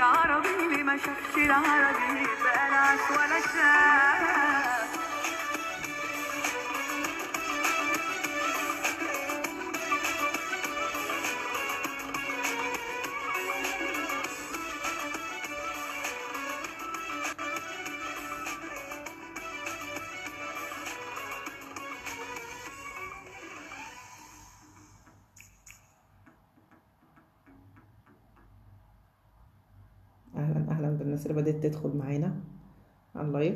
العربي اللي العربي نعس ولا شاف اللي بدأت تدخل معانا على اللايف.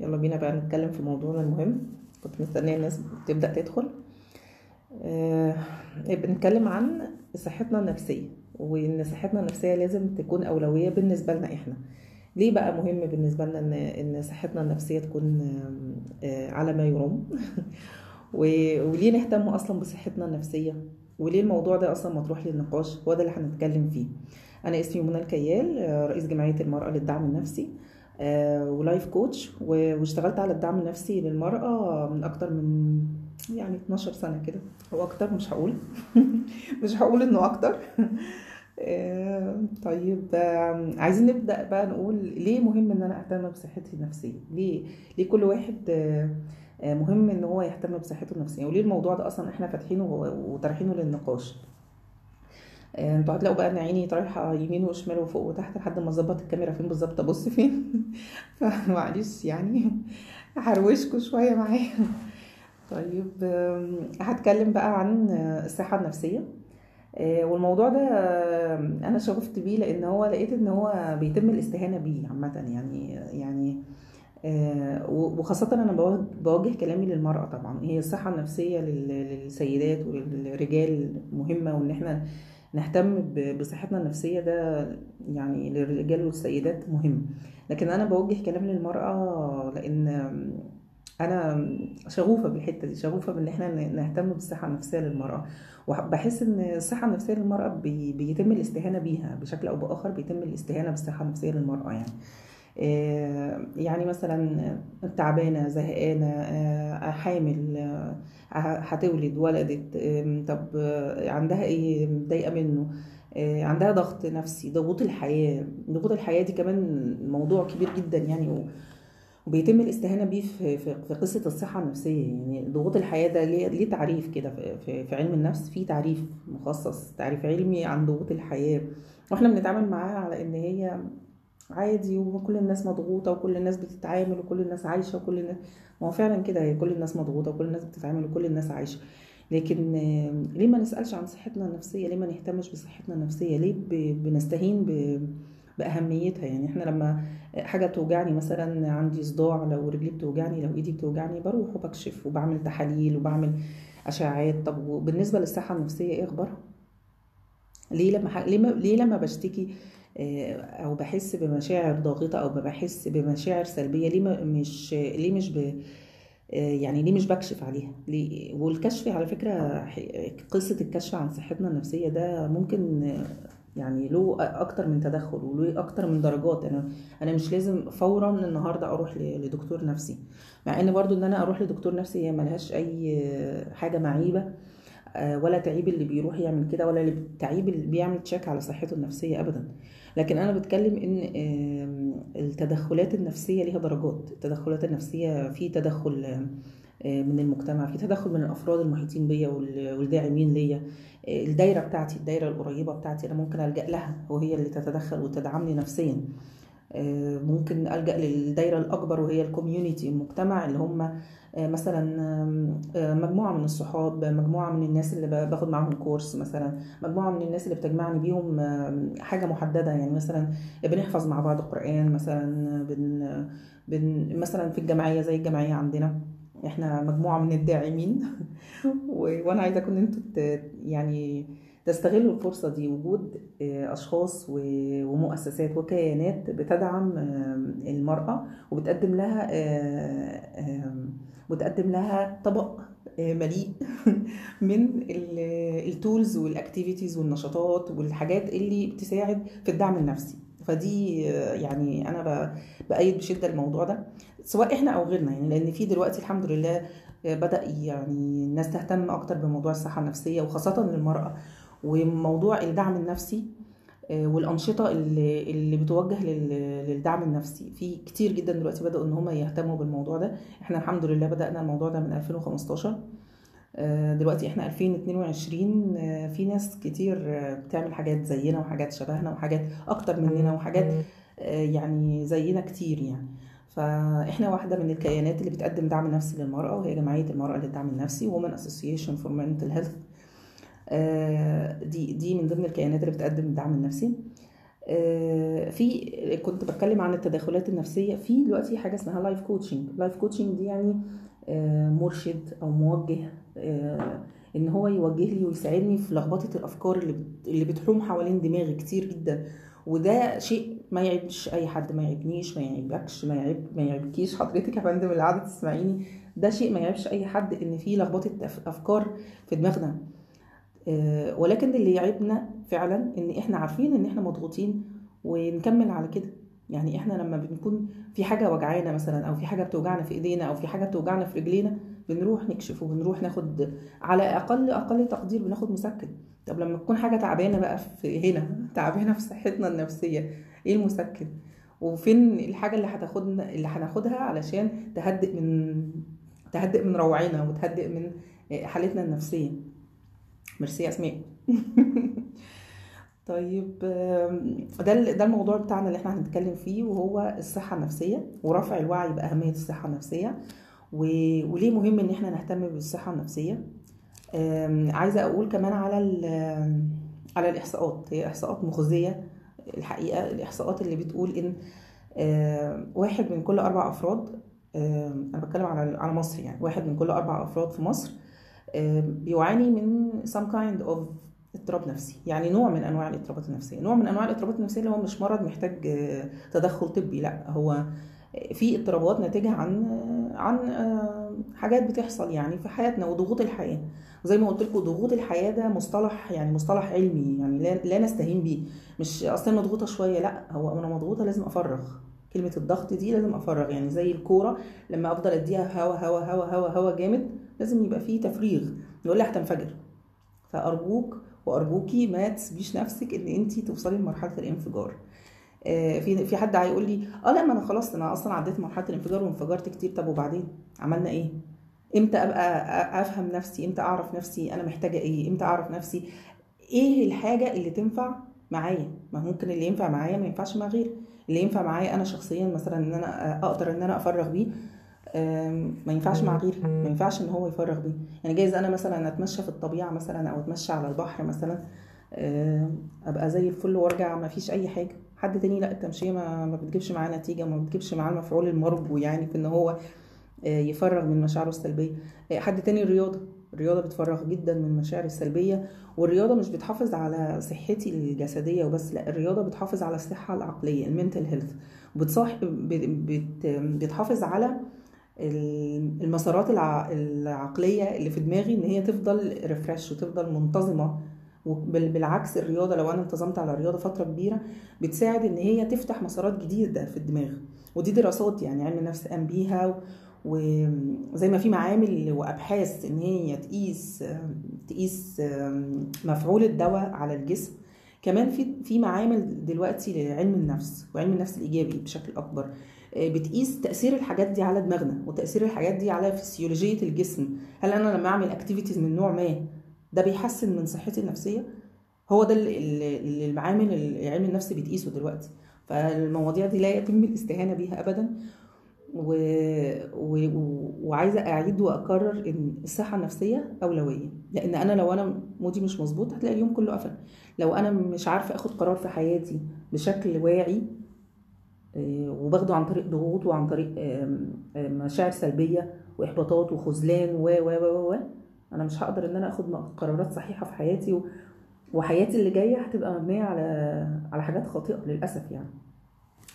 يلا بينا بقى نتكلم في موضوعنا المهم. كنت مستنية الناس تبدأ تدخل. آه بنتكلم عن صحتنا النفسية وإن صحتنا النفسية لازم تكون أولوية بالنسبة لنا إحنا. ليه بقى مهم بالنسبة لنا إن إن صحتنا النفسية تكون آه، آه، على ما يرام؟ وليه نهتم أصلا بصحتنا النفسية؟ وليه الموضوع ده أصلا مطروح للنقاش؟ هو ده اللي هنتكلم فيه. أنا اسمي منى الكيال آه، رئيس جمعية المرأة للدعم النفسي آه، ولايف كوتش واشتغلت على الدعم النفسي للمرأة من أكتر من يعني 12 سنة كده أو أكتر مش هقول. مش هقول إنه أكتر. آه، طيب عايزين نبدأ بقى نقول ليه مهم إن أنا أهتم بصحتي النفسية؟ ليه؟ ليه كل واحد مهم إن هو يهتم بصحته النفسية؟ وليه الموضوع ده أصلا إحنا فاتحينه وطرحينه للنقاش؟ أنتوا هتلاقوا بقى إن عيني رايحه يمين وشمال وفوق وتحت لحد ما أظبط الكاميرا فين بالظبط أبص فين؟ فمعلش يعني هروشكوا شوية معايا. طيب هتكلم بقى عن آه، الصحة النفسية. آه، والموضوع ده آه، أنا شغفت بيه لأن هو لقيت إن هو بيتم الاستهانة بيه عامة يعني يعني آه، وخاصة أنا بوجه, كلامي للمرأة طبعا. هي الصحة النفسية لل- للسيدات وللرجال مهمة وإن إحنا نهتم بصحتنا النفسية ده يعني للرجال والسيدات مهم. لكن أنا بوجه كلام للمرأة لأن أنا شغوفة بالحتة دي شغوفة بإن إحنا نهتم بالصحة النفسية للمرأة. وبحس إن الصحة النفسية للمرأة بي- بيتم الاستهانة بيها بشكل أو بآخر بيتم الاستهانة بالصحة النفسية للمرأة يعني. يعني مثلا تعبانة زهقانة آه، حامل آه، هتولد ولدت طب آه، عندها إيه مضايقة منه آه، عندها ضغط نفسي ضغوط الحياة. ضغوط الحياة دي كمان موضوع كبير جدا يعني وبيتم الاستهانة بيه في, في, قصة الصحة النفسية. يعني ضغوط الحياة ده ليه, تعريف كده في, في, علم النفس؟ في تعريف مخصص تعريف علمي عن ضغوط الحياة. وإحنا بنتعامل معاها على إن هي عادي وكل الناس مضغوطة وكل الناس بتتعامل وكل الناس عايشة وكل الناس ما هو فعلا كده كل الناس مضغوطة وكل الناس بتتعامل وكل الناس عايشة. لكن ليه ما نسألش عن صحتنا النفسية؟ ليه ما نهتمش بصحتنا النفسية؟ ليه بنستهين ب- بأهميتها؟ يعني إحنا لما حاجة توجعني مثلا عندي صداع لو رجلي بتوجعني لو إيدي بتوجعني بروح وبكشف وبعمل تحاليل وبعمل أشعاعات. طب وبالنسبة للصحة النفسية إيه أخبارها؟ ليه لما ح... ليه, ما... ليه لما بشتكي أو بحس بمشاعر ضاغطة أو بحس بمشاعر سلبية ليه مش ليه مش ب... آه، يعني ليه مش بكشف عليها؟ ليه؟ والكشف على فكرة قصة الكشف عن صحتنا النفسية ده ممكن آه، يعني له أكتر من تدخل وله أكتر من درجات. أنا أنا مش لازم فورا النهارده أروح لدكتور نفسي مع إن برضو إن أنا أروح لدكتور نفسي هي ملهاش أي آه، حاجة معيبة آه، ولا تعيب اللي بيروح يعمل كده ولا تعيب اللي بيعمل check على صحته النفسية أبدا. لكن أنا بتكلم آم، التدخلات النفسية ليها درجات. التدخلات النفسية في تدخل من المجتمع في تدخل من الأفراد المحيطين بيا وال- والداعمين ليا. الدايرة بتاعتي الدايرة القريبة بتاعتي أنا ممكن ألجأ لها وهي اللي تتدخل وتدعمني نفسيا. ممكن ألجأ للدايرة الأكبر وهي ال community المجتمع اللي هم آه، مثلا آه، مجموعة من الصحاب مجموعة من الناس اللي باخد معاهم كورس مثلا مجموعة من الناس اللي بتجمعني بيهم آم، حاجة محددة. يعني مثلا بنحفظ مع بعض القرآن مثلا بن, بن مثلا في الجمعية زي الجمعية عندنا إحنا مجموعة من الداعمين. وأنا عايزة أكون إنتوا يعني تستغلوا الفرصة دي وجود آه، أشخاص ومؤسسات وكيانات بتدعم آم، المرأة وبتقدم لها آه، آم، بتقدم لها طبق آه، مليء من ال tools وال activities والنشاطات والحاجات اللي بتساعد في الدعم النفسي. فدي آه، يعني أنا بأيد بشدة الموضوع ده سواء إحنا أو غيرنا يعني لأن في دلوقتي الحمد لله آه، بدأ يعني الناس تهتم أكتر بموضوع الصحة النفسية وخاصة للمرأة. وموضوع الدعم النفسي آه، والأنشطة اللي اللي بتوجه لل- للدعم النفسي. في كتير جدا دلوقتي بدأوا إن هم يهتموا بالموضوع ده. إحنا الحمد لله بدأنا الموضوع ده من 2015 آه، دلوقتي إحنا 2022 آه، في ناس كتير بتعمل حاجات زينا وحاجات شبهنا وحاجات أكتر مننا وحاجات يعني زينا كتير يعني. فإحنا واحدة من الكيانات اللي بتقدم دعم نفسي للمرأة وهي جمعية المرأة للدعم النفسي Association for Mental Health. آه، دي دي من ضمن الكيانات اللي بتقدم الدعم النفسي. آه، في كنت بتكلم عن التدخلات النفسية. في دلوقتي حاجة اسمها life coaching life coaching دي يعني آه، مرشد أو موجه آه، إن هو يوجه لي ويساعدني في لخبطة الأفكار اللي اللي بتحوم حوالين دماغي كتير جدا. وده شيء ما يعيبش أي حد ما يعيبنيش ما يعيبكش ما يعيب ما يعيبكيش. حضرتك يا فندم اللي قاعدة تسمعيني. ده شيء ما يعيبش أي حد إن في لخبطة أفكار في دماغنا. آه، ولكن اللي يعيبنا فعلا إن إحنا عارفين إن إحنا مضغوطين ونكمل على كده. يعني إحنا لما بنكون في حاجة وجعانا مثلا أو في حاجة بتوجعنا في إيدينا أو في حاجة بتوجعنا في رجلينا بنروح نكشف وبنروح ناخد على أقل أقل تقدير بناخد مسكن. طب لما تكون حاجة تعبانة بقى في هنا تعبانة في صحتنا النفسية إيه المسكن؟ وفين الحاجة اللي هتاخدنا اللي هناخدها علشان تهدئ من تهدئ من روعنا وتهدئ من حالتنا النفسية؟ ميرسي أسماء. طيب ده ده الموضوع بتاعنا اللي إحنا هنتكلم فيه وهو الصحة النفسية ورفع الوعي بأهمية الصحة النفسية و- وليه مهم إن إحنا نهتم بالصحة النفسية. آم، عايزة أقول كمان على على الإحصاءات. هي إحصاءات مخزية الحقيقة الإحصاءات اللي بتقول إن واحد من كل أربع أفراد آم، أنا بتكلم على على مصر يعني واحد من كل أربع أفراد في مصر بيعاني من some kind of اضطراب نفسي. يعني نوع من أنواع الاضطرابات النفسية. نوع من أنواع الاضطرابات النفسية اللي هو مش مرض محتاج آه، تدخل طبي. لا هو في اضطرابات ناتجة عن آه، عن آه، حاجات بتحصل يعني في حياتنا وضغوط الحياة. زي ما قلت لكم ضغوط الحياة ده مصطلح يعني مصطلح علمي يعني لا, لا نستهين بيه. مش أصلا مضغوطة شوية. لا هو أنا مضغوطة لازم أفرغ. كلمة الضغط دي لازم أفرغ. يعني زي الكورة لما أفضل أديها هوا هوا هوا هوا هوا جامد لازم يبقى فيه تفريغ. يقول لها هتنفجر. فأرجوك وأرجوكي ما تسيبيش نفسك إن انت توصلي لمرحلة الانفجار. آه، في في حد هيقول لي آه لا ما أنا خلاص أنا أصلا عديت مرحلة الانفجار وانفجرت كتير. طب وبعدين؟ عملنا إيه؟ إمتى أبقى أفهم نفسي؟ إمتى أعرف نفسي أنا محتاجة إيه؟ إمتى أعرف نفسي؟ إيه الحاجة اللي تنفع معايا؟ ما ممكن اللي ينفع معايا ما ينفعش مع غيري. اللي ينفع معايا أنا شخصيا مثلا إن أنا أقدر إن أنا أفرغ بيه ما ينفعش مع غيري ما ينفعش ان هو يفرغ بيه. يعني جايز أنا مثلا أتمشى في الطبيعة مثلا أو أتمشى على البحر مثلا أبقى زي الفل وأرجع ما فيش أي حاجة. حد تاني لا التمشية ما, ما بتجيبش معاه نتيجة ما بتجيبش معاه المفعول المرجو يعني في إن هو آه، يفرغ من مشاعره السلبية. آه، حد تاني الرياضة الرياضة بتفرغ جدا من مشاعري السلبية. والرياضة مش بتحافظ على صحتي الجسدية وبس لا الرياضة بتحافظ على الصحة العقلية المنتل هيلث وبتصاحب بت- بت- بتحافظ على المسارات الع- العقلية اللي في دماغي إن هي تفضل ريفرش وتفضل منتظمة بالعكس الرياضة لو أنا انتظمت على الرياضة فترة كبيرة بتساعد إن هي تفتح مسارات جديدة في الدماغ. ودي دراسات يعني علم النفس قام بيها وزي ما في معامل وأبحاث إن هي تقيس تقيس مفعول الدواء على الجسم كمان في في معامل دلوقتي لعلم النفس وعلم النفس الإيجابي بشكل أكبر. بتقيس تأثير الحاجات دي على دماغنا وتأثير الحاجات دي على فسيولوجيه الجسم. هل أنا لما أعمل اكتيفيتيز من نوع ما ده بيحسن من صحتي النفسية؟ هو ده اللي- المعامل اللي علم النفس بتقيسه دلوقتي. فالمواضيع دي لا يتم الاستهانة بيها ابدا. و... و... وعايزة أعيد واكرر إن الصحة النفسية أولوية. لأن أنا لو أنا مودي مش مظبوط هتلاقي اليوم كله قفل. لو أنا مش عارفة أخد قرار في حياتي بشكل واعي آه، وباخده عن طريق ضغوط وعن طريق مشاعر سلبية وإحباطات وخذلان و و و و أنا مش هقدر إن أنا آخد قرارات صحيحة في حياتي و... وحياتي اللي جاية هتبقى مبنية على على حاجات خاطئة للأسف يعني.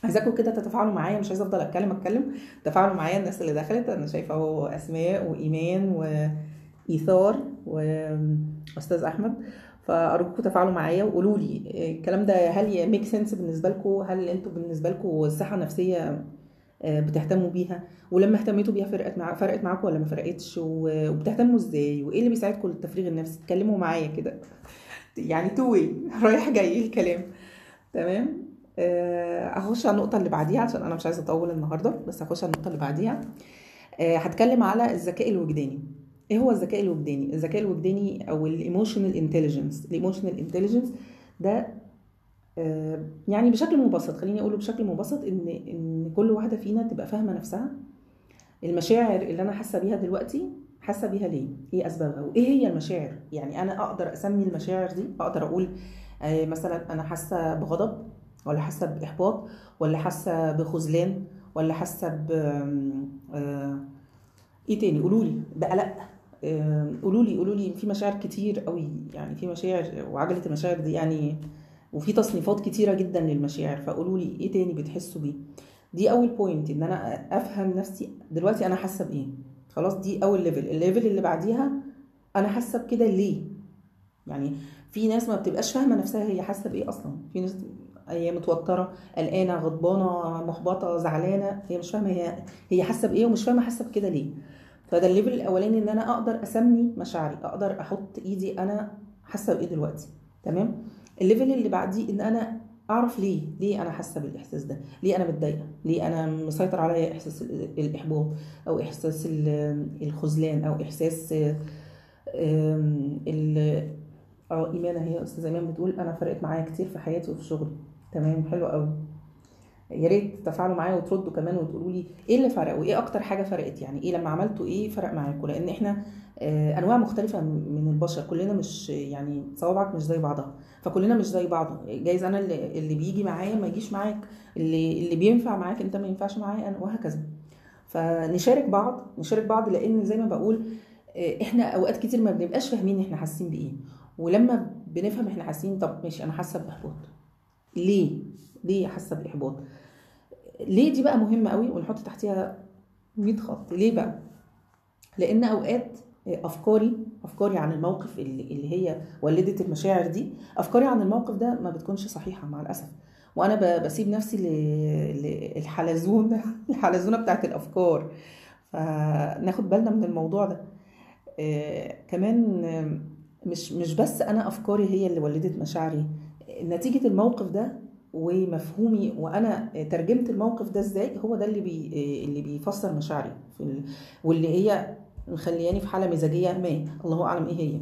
عايزاكم كده تتفاعلوا معايا مش عايزه أفضل أتكلم أتكلم. تفاعلوا معايا الناس اللي دخلت. أنا شايفة أهو أسماء وإيمان وايثار واستاذ أحمد. فأرجوكم تفاعلوا معايا وقولوا لي الكلام ده هل make sense بالنسبة لكم؟ هل أنتوا بالنسبة لكم الصحه النفسية آه، بتهتموا بيها؟ ولما اهتميتوا بيها فرقت مع فرقت معاكم ولا ما فرقتش؟ وبتهتموا إزاي؟ وايه اللي بيساعدكم للتفريغ النفسي؟ اتكلموا معايا كده. يعني two way رايح جاي الكلام. تمام؟ آه، هخش على النقطة اللي بعديها عشان أنا مش عايزة أطول النهاردة بس هخش على النقطة اللي بعديها. آه، هتكلم على الذكاء الوجداني. إيه هو الذكاء الوجداني؟ الذكاء الوجداني أو ال emotional intelligence ال emotional intelligence ده آه، يعني بشكل مبسط خليني أقوله بشكل مبسط إن إن كل واحدة فينا تبقى فاهمة نفسها. المشاعر اللي أنا حاسة بيها دلوقتي حاسة بيها ليه؟ إيه أسبابها. وإيه هي المشاعر؟ يعني أنا أقدر أسمي المشاعر دي؟ أقدر أقول آه، مثلا أنا حاسة بغضب ولا حاسة بإحباط ولا حاسة بخذلان ولا حاسة ب آه، إيه تاني؟ قولوا لي بقلق. قولوا لي قولوا لي في مشاعر كتير قوي يعني في مشاعر وعجلة المشاعر دي يعني وفي تصنيفات كتيرة جدا للمشاعر فقولوا لي إيه تاني بتحسوا بيه؟ دي أول point إن أنا أفهم نفسي دلوقتي أنا حاسة بإيه. خلاص دي أول level ال level اللي بعديها أنا حاسة بكده ليه؟ يعني في ناس ما بتبقاش فاهمة نفسها هي حاسة بإيه أصلا. في ناس هي متوترة قلقانة غضبانة محبطة زعلانة هي مش فاهمة هي هي حاسة بإيه ومش فاهمة حاسة بكده ليه. فده ال level الأولاني إن أنا أقدر أسمي مشاعري أقدر أحط إيدي أنا حاسة بإيه دلوقتي تمام؟ الليفل اللي بعديه إن أنا أعرف ليه ليه أنا حاسة بالإحساس ده ليه أنا متضايقة ليه أنا مسيطر عليا إحساس ال- الإحباط أو إحساس ال- الخذلان أو إحساس ال آه إيمانه هي أستاذة إيمان بتقول أنا فرقت معايا كتير في حياتي وفي شغلي تمام؟ حلو قوي يا ريت تتفاعلوا معايا وتردوا كمان وتقولوا لي إيه اللي فرق وإيه أكتر حاجة فرقت يعني إيه لما عملتوا إيه فرق معاكم؟ لأن إحنا آه، أنواع مختلفة من البشر كلنا مش يعني صوابعك مش زي بعضها فكلنا مش زي بعض جايز أنا اللي, اللي بيجي معايا ما يجيش معاك اللي اللي بينفع معاك أنت ما ينفعش معايا أنا وهكذا. فنشارك بعض نشارك بعض لأن زي ما بقول آه، إحنا أوقات كتير ما بنبقاش فاهمين إحنا حاسين بإيه ولما بنفهم إحنا حاسين طب ماشي أنا حاسة بإحباط. ليه؟ ليه حاسة باحباط ليه دي بقى مهمة قوي ونحط تحتيها 100 خط؟ ليه بقى؟ لأن أوقات أفكاري أفكاري عن الموقف اللي, اللي هي ولدت المشاعر دي أفكاري عن الموقف ده ما بتكونش صحيحة مع الأسف. وأنا بسيب نفسي للحلزونه الحلزونة بتاعت الأفكار. فناخد بالنا من الموضوع ده. آه، كمان مش مش بس أنا أفكاري هي اللي ولدت مشاعري. نتيجة الموقف ده ومفهومي وأنا ترجمت الموقف ده إزاي هو ده اللي بي اللي بيفسر مشاعري في ال... واللي هي مخلياني في حالة مزاجية ما. الله أعلم إيه هي.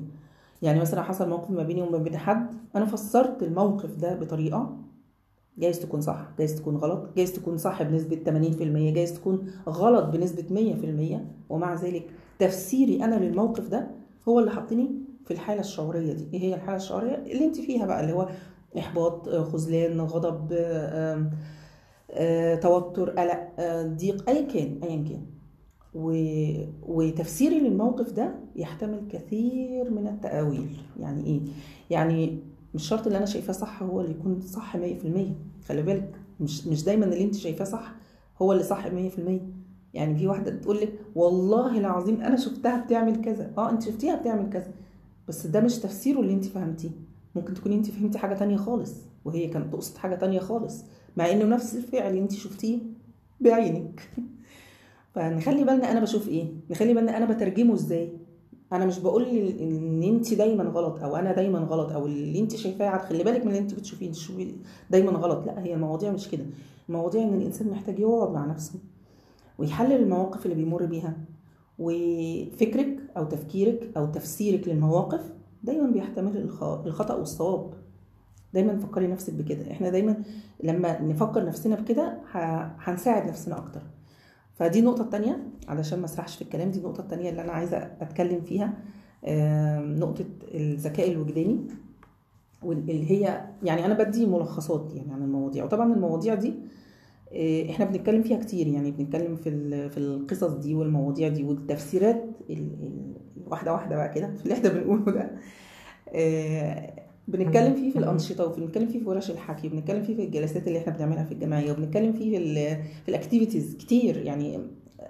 يعني مثلا حصل موقف ما بيني وما بين حد أنا فسرت الموقف ده بطريقة جايز تكون صح جايز تكون غلط جايز تكون صح بنسبة 80% جايز تكون غلط بنسبة 100% ومع ذلك تفسيري أنا للموقف ده هو اللي حطني في الحالة الشعورية دي. إيه هي الحالة الشعورية؟ اللي أنت فيها بقى اللي هو إحباط آه، خذلان غضب آه، توتر قلق آه، ضيق أيا كان أيا كان. و... وتفسيري للموقف ده يحتمل كثير من التأويل. يعني إيه؟ يعني مش شرط اللي أنا شايفاه صح هو اللي يكون صح 100% خلي بالك مش مش دايما اللي أنت شايفاه صح هو اللي صح 100% يعني في واحدة تقول لك والله العظيم أنا شفتها بتعمل كذا. آه أنت شفتيها بتعمل كذا بس ده مش تفسيره اللي أنت فهمتيه. ممكن تكوني انت فهمتي حاجة تانية خالص وهي كانت تقصد حاجة تانية خالص مع إنه نفس الفعل انت شفتيه بعينك. فنخلي بالنا أنا بشوف إيه؟ نخلي بالنا أنا بترجمه إزاي؟ أنا مش بقول إن انت دايما غلط أو أنا دايما غلط أو اللي انت شايفاه خلي بالك من اللي انت بتشوفيه تشوفي دايما غلط. لا هي المواضيع مش كده. المواضيع إن الإنسان محتاج يقعد مع نفسه ويحلل المواقف اللي بيمر بيها وفكرك أو تفكيرك أو تفسيرك للمواقف دايما بيحتمل الخ- الخطأ والصواب. دايما فكري نفسك بكده. إحنا دايما لما نفكر نفسنا بكده هنساعد نفسنا أكتر. فدي النقطة التانية علشان ما أسرحش في الكلام دي النقطة التانية اللي أنا عايزة أتكلم فيها. آم، نقطة الذكاء الوجداني واللي هي يعني أنا بدي ملخصات يعني عن المواضيع. وطبعا المواضيع دي إحنا بنتكلم فيها كتير يعني بنتكلم في في القصص دي والمواضيع دي والتفسيرات ال- ال- واحدة واحدة بقى كده في اللي إحنا بنقوله ده. آه، بنتكلم فيه في الأنشطة وبنتكلم فيه في ورش الحكي وبنتكلم فيه في الجلسات اللي إحنا بنعملها في الجمعية وبنتكلم فيه في ال في الاكتيفيتيز كتير. يعني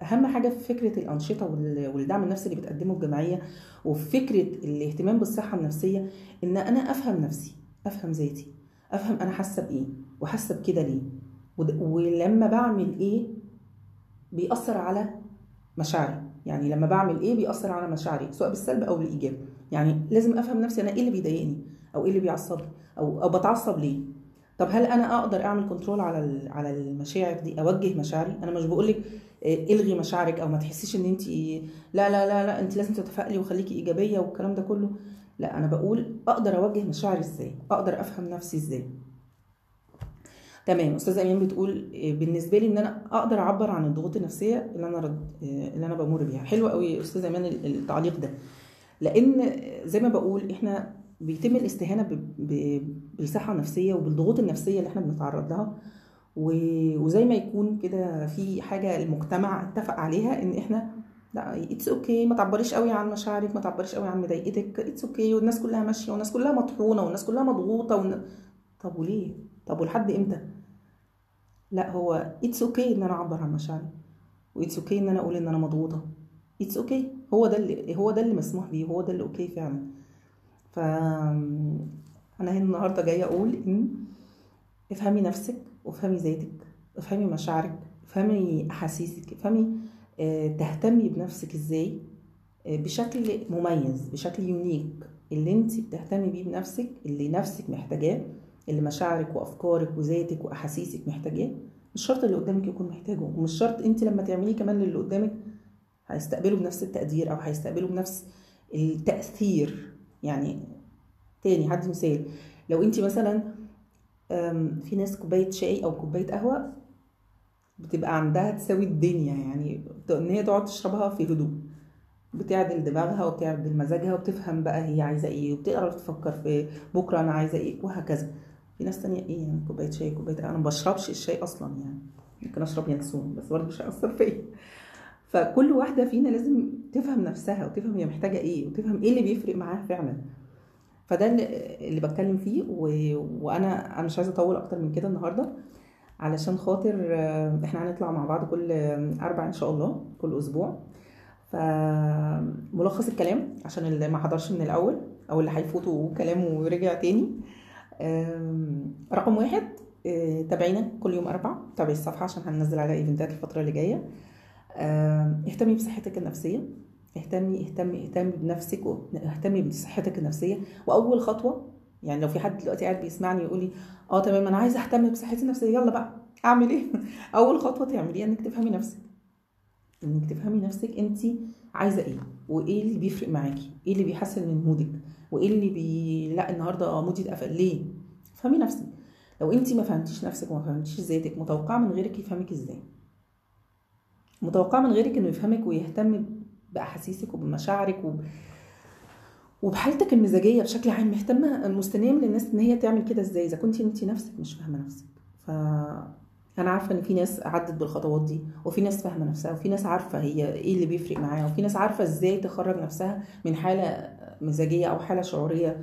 أهم حاجة في فكرة الأنشطة وال- والدعم النفسي اللي بتقدمه الجمعية وفي فكره الاهتمام بالصحة النفسية إن أنا أفهم نفسي أفهم ذاتي أفهم أنا حاسة بإيه وحاسة بكده ليه. ولما بعمل إيه بيأثر على مشاعري. يعني لما بعمل إيه بيأثر على مشاعري سواء بالسلب أو بالإيجاب. يعني لازم أفهم نفسي أنا إيه اللي بيضايقني؟ أو إيه اللي بيعصبني؟ أو أو بتعصب ليه؟ طب هل أنا أقدر أعمل كنترول على على المشاعر دي؟ أوجه مشاعري؟ أنا مش بقول لك إلغي مشاعرك أو ما تحسيش إن انت لا لا لا لا انت لازم تتفائلي وخليكي إيجابية والكلام ده كله. لا أنا بقول أقدر أوجه مشاعري إزاي؟ أقدر أفهم نفسي إزاي؟ تمام. استاذه ايمان بتقول آه، بالنسبة لي إن أنا أقدر أعبر عن الضغوط النفسية اللي أنا رد آه، اللي أنا بمر بيها. حلو قوي استاذه ايمان ال- التعليق ده. لأن زي ما بقول إحنا بيتم الاستهانة بالصحة النفسية وبالضغوط النفسية اللي إحنا بنتعرض لها. وزي ما يكون كده في حاجة المجتمع اتفق عليها إن إحنا لأ it's okay ما تعبريش قوي عن مشاعرك ما تعبريش قوي عن مضايقتك it's okay والناس كلها ماشية والناس كلها مطحونة والناس كلها مضغوطة والن... طب وليه؟ طب ولحد إمتى؟ لا هو it's okay إن أنا أعبر عن مشاعري و it's okay إن أنا أقول إن أنا مضغوطة. it's okay هو ده اللي هو ده اللي مسموح بيه هو ده اللي okay فعلا. ف أنا هنا النهارده جاية أقول إن افهمي نفسك وافهمي ذاتك افهمي مشاعرك افهمي أحاسيسك افهمي آه، تهتمي بنفسك إزاي آه، بشكل مميز بشكل unique اللي انت بتهتمي بيه بنفسك اللي نفسك محتاجاه اللي مشاعرك وأفكارك وذاتك وأحاسيسك محتاجاه؟ مش شرط اللي قدامك يكون محتاجه ومش شرط انت لما تعمليه كمان للي قدامك هيستقبله بنفس التقدير أو هيستقبله بنفس التأثير. يعني تاني هدي مثال. لو انت مثلا في ناس كوباية شاي أو كوباية قهوة بتبقى عندها تساوي الدنيا يعني إن هي تقعد تشربها في هدوء بتعدل دماغها وبتعدل مزاجها وبتفهم بقى هي عايزة إيه وبتقرا تفكر في بكرة أنا عايزة إيه وهكذا. في ناس تانية إيه يعني كوبايه شاي كوبايه. أنا ما بشربش الشاي أصلا يعني ممكن اشرب ينسون بس برضه مش هيأثر فيا فكل واحدة فينا لازم تفهم نفسها وتفهم هي محتاجه إيه وتفهم إيه اللي بيفرق معاها فعلا فده اللي, بتكلم فيه و... وأنا أنا مش عايزه أطول أكتر من كده النهارده. علشان خاطر آه، إحنا هنطلع مع بعض كل أربع إن شاء الله كل أسبوع. فملخص الكلام عشان اللي ما حضرش من الأول أو اللي هيفوتوا كلامه ورجع تاني. رقم واحد آه، تابعينا كل يوم أربع تابعي الصفحة عشان هننزل عليها إيفنتات الفترة اللي جاية. آم، اهتمي بصحتك النفسية. اهتمي اهتمي اهتمي بنفسك واهتمي بصحتك النفسية. وأول خطوة يعني لو في حد دلوقتي قاعد بيسمعني يقول لي آه تمام أنا عايزة أهتم بصحتي النفسية يلا بقى أعمل إيه؟ أول خطوة تعمليها إنك تفهمي نفسك. إنك تفهمي نفسك انت عايزة إيه؟ وإيه اللي بيفرق معاكي؟ إيه اللي بيحسن من مودك؟ وإيه اللي بي لأ النهارده مودي اتقفل؟ ليه؟ فهمي نفسك. لو أنت ما فهمتيش نفسك وما فهمتيش ذاتك متوقعة من غيرك يفهمك إزاي؟ متوقعة من غيرك إنه يفهمك ويهتم بأحاسيسك وبمشاعرك وب... وبحالتك المزاجية بشكل عام مهتمة مستنية من الناس إن هي تعمل كده إزاي؟ إذا كنت انت نفسك مش فاهمة نفسك. ف أنا عارفة إن في ناس عدت بالخطوات دي وفي ناس فاهمة نفسها وفي ناس عارفة هي إيه اللي بيفرق معاها وفي ناس عارفة إزاي تخرج نفسها من حالة مزاجية أو حالة شعورية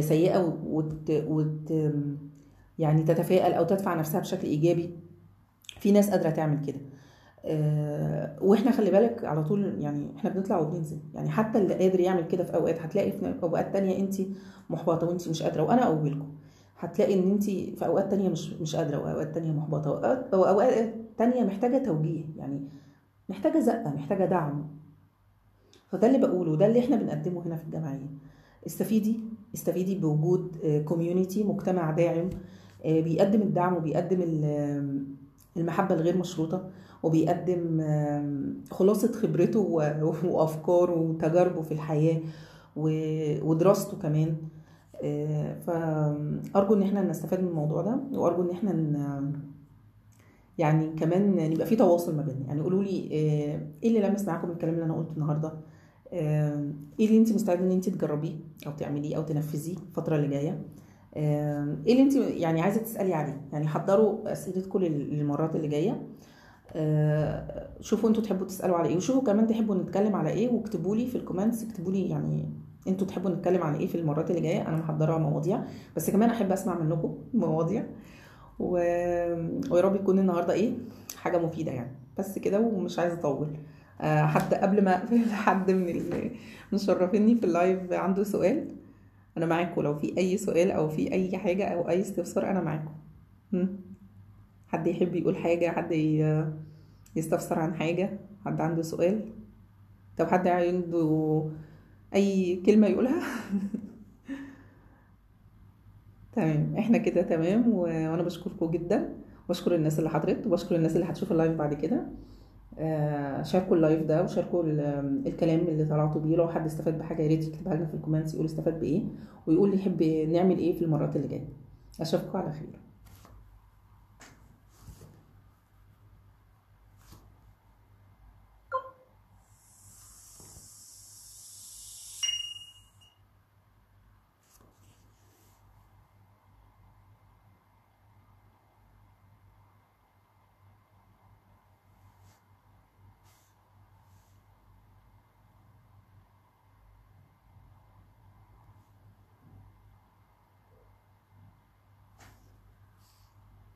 سيئة وت... وت... يعني تتفائل أو تدفع نفسها بشكل إيجابي. في ناس قادرة تعمل كده. آه، وإحنا خلي بالك على طول يعني إحنا بنطلع وبننزل. يعني حتى اللي قادر يعمل كده في أوقات هتلاقي في أوقات تانية انت محبطة وانت مش قادرة وأنا اولكم هتلاقي إن انت في أوقات تانية مش مش قادرة وأوقات تانية محبطة واوقات واوقات تانية محتاجة توجيه يعني محتاجة زقة محتاجة دعم. فده اللي بقوله وده اللي إحنا بنقدمه هنا في الجمعيه استفيدي استفيدي بوجود كوميونتي مجتمع داعم آه، بيقدم الدعم وبيقدم ال- المحبة الغير مشروطة وبيقدم خلاصة خبرته وأفكاره وتجاربه في الحياة ودراسته كمان. آه، فأرجو إن إحنا نستفاد من الموضوع ده وأرجو إن إحنا ن- يعني كمان نبقى في تواصل ما بيننا. يعني قولوا لي آه، إيه اللي لمس معاكم الكلام اللي أنا قلته النهارده؟ آه، إيه اللي أنت مستعدة إن أنت تجربيه أو تعمليه أو تنفذيه الفترة اللي جاية؟ إيه اللي أنت يعني عايزة تسألي عليه؟ يعني حضروا اسئلتكم لل- للمرات اللي جاية. شوفوا أنتوا تحبوا تسألوا على إيه وشوفوا كمان تحبوا نتكلم على إيه واكتبوا لي في ال comments اكتبوا لي يعني أنتوا تحبوا نتكلم عن إيه في المرات اللي جاية؟ أنا محضرة مواضيع بس كمان احب اسمع منكم مواضيع و... ويا رب يكون النهارده إيه حاجة مفيدة يعني. بس كده ومش عايزة اطول. آه، حتى قبل ما أقفل حد من اللي في ال live عنده سؤال أنا معاكم. لو في أي سؤال أو في أي حاجة أو أي استفسار أنا معاكم؟ حد يحب يقول حاجة حد يستفسر عن حاجة؟ حد عنده سؤال؟ طب حد عنده أي كلمة يقولها. تمام إحنا كده تمام. وأنا بشكركم جدا. بشكر الناس اللي حضرت وبشكر الناس اللي هتشوف ال live بعد كده. آه شاركوا ال live ده وشاركوا ال- الكلام اللي طلعتوا بيه. لو حد استفاد بحاجة يا ريت يكتبها لنا في ال comments يقول استفاد بإيه ويقول يحب نعمل إيه في المرات اللي جاية. أشوفكم على خير.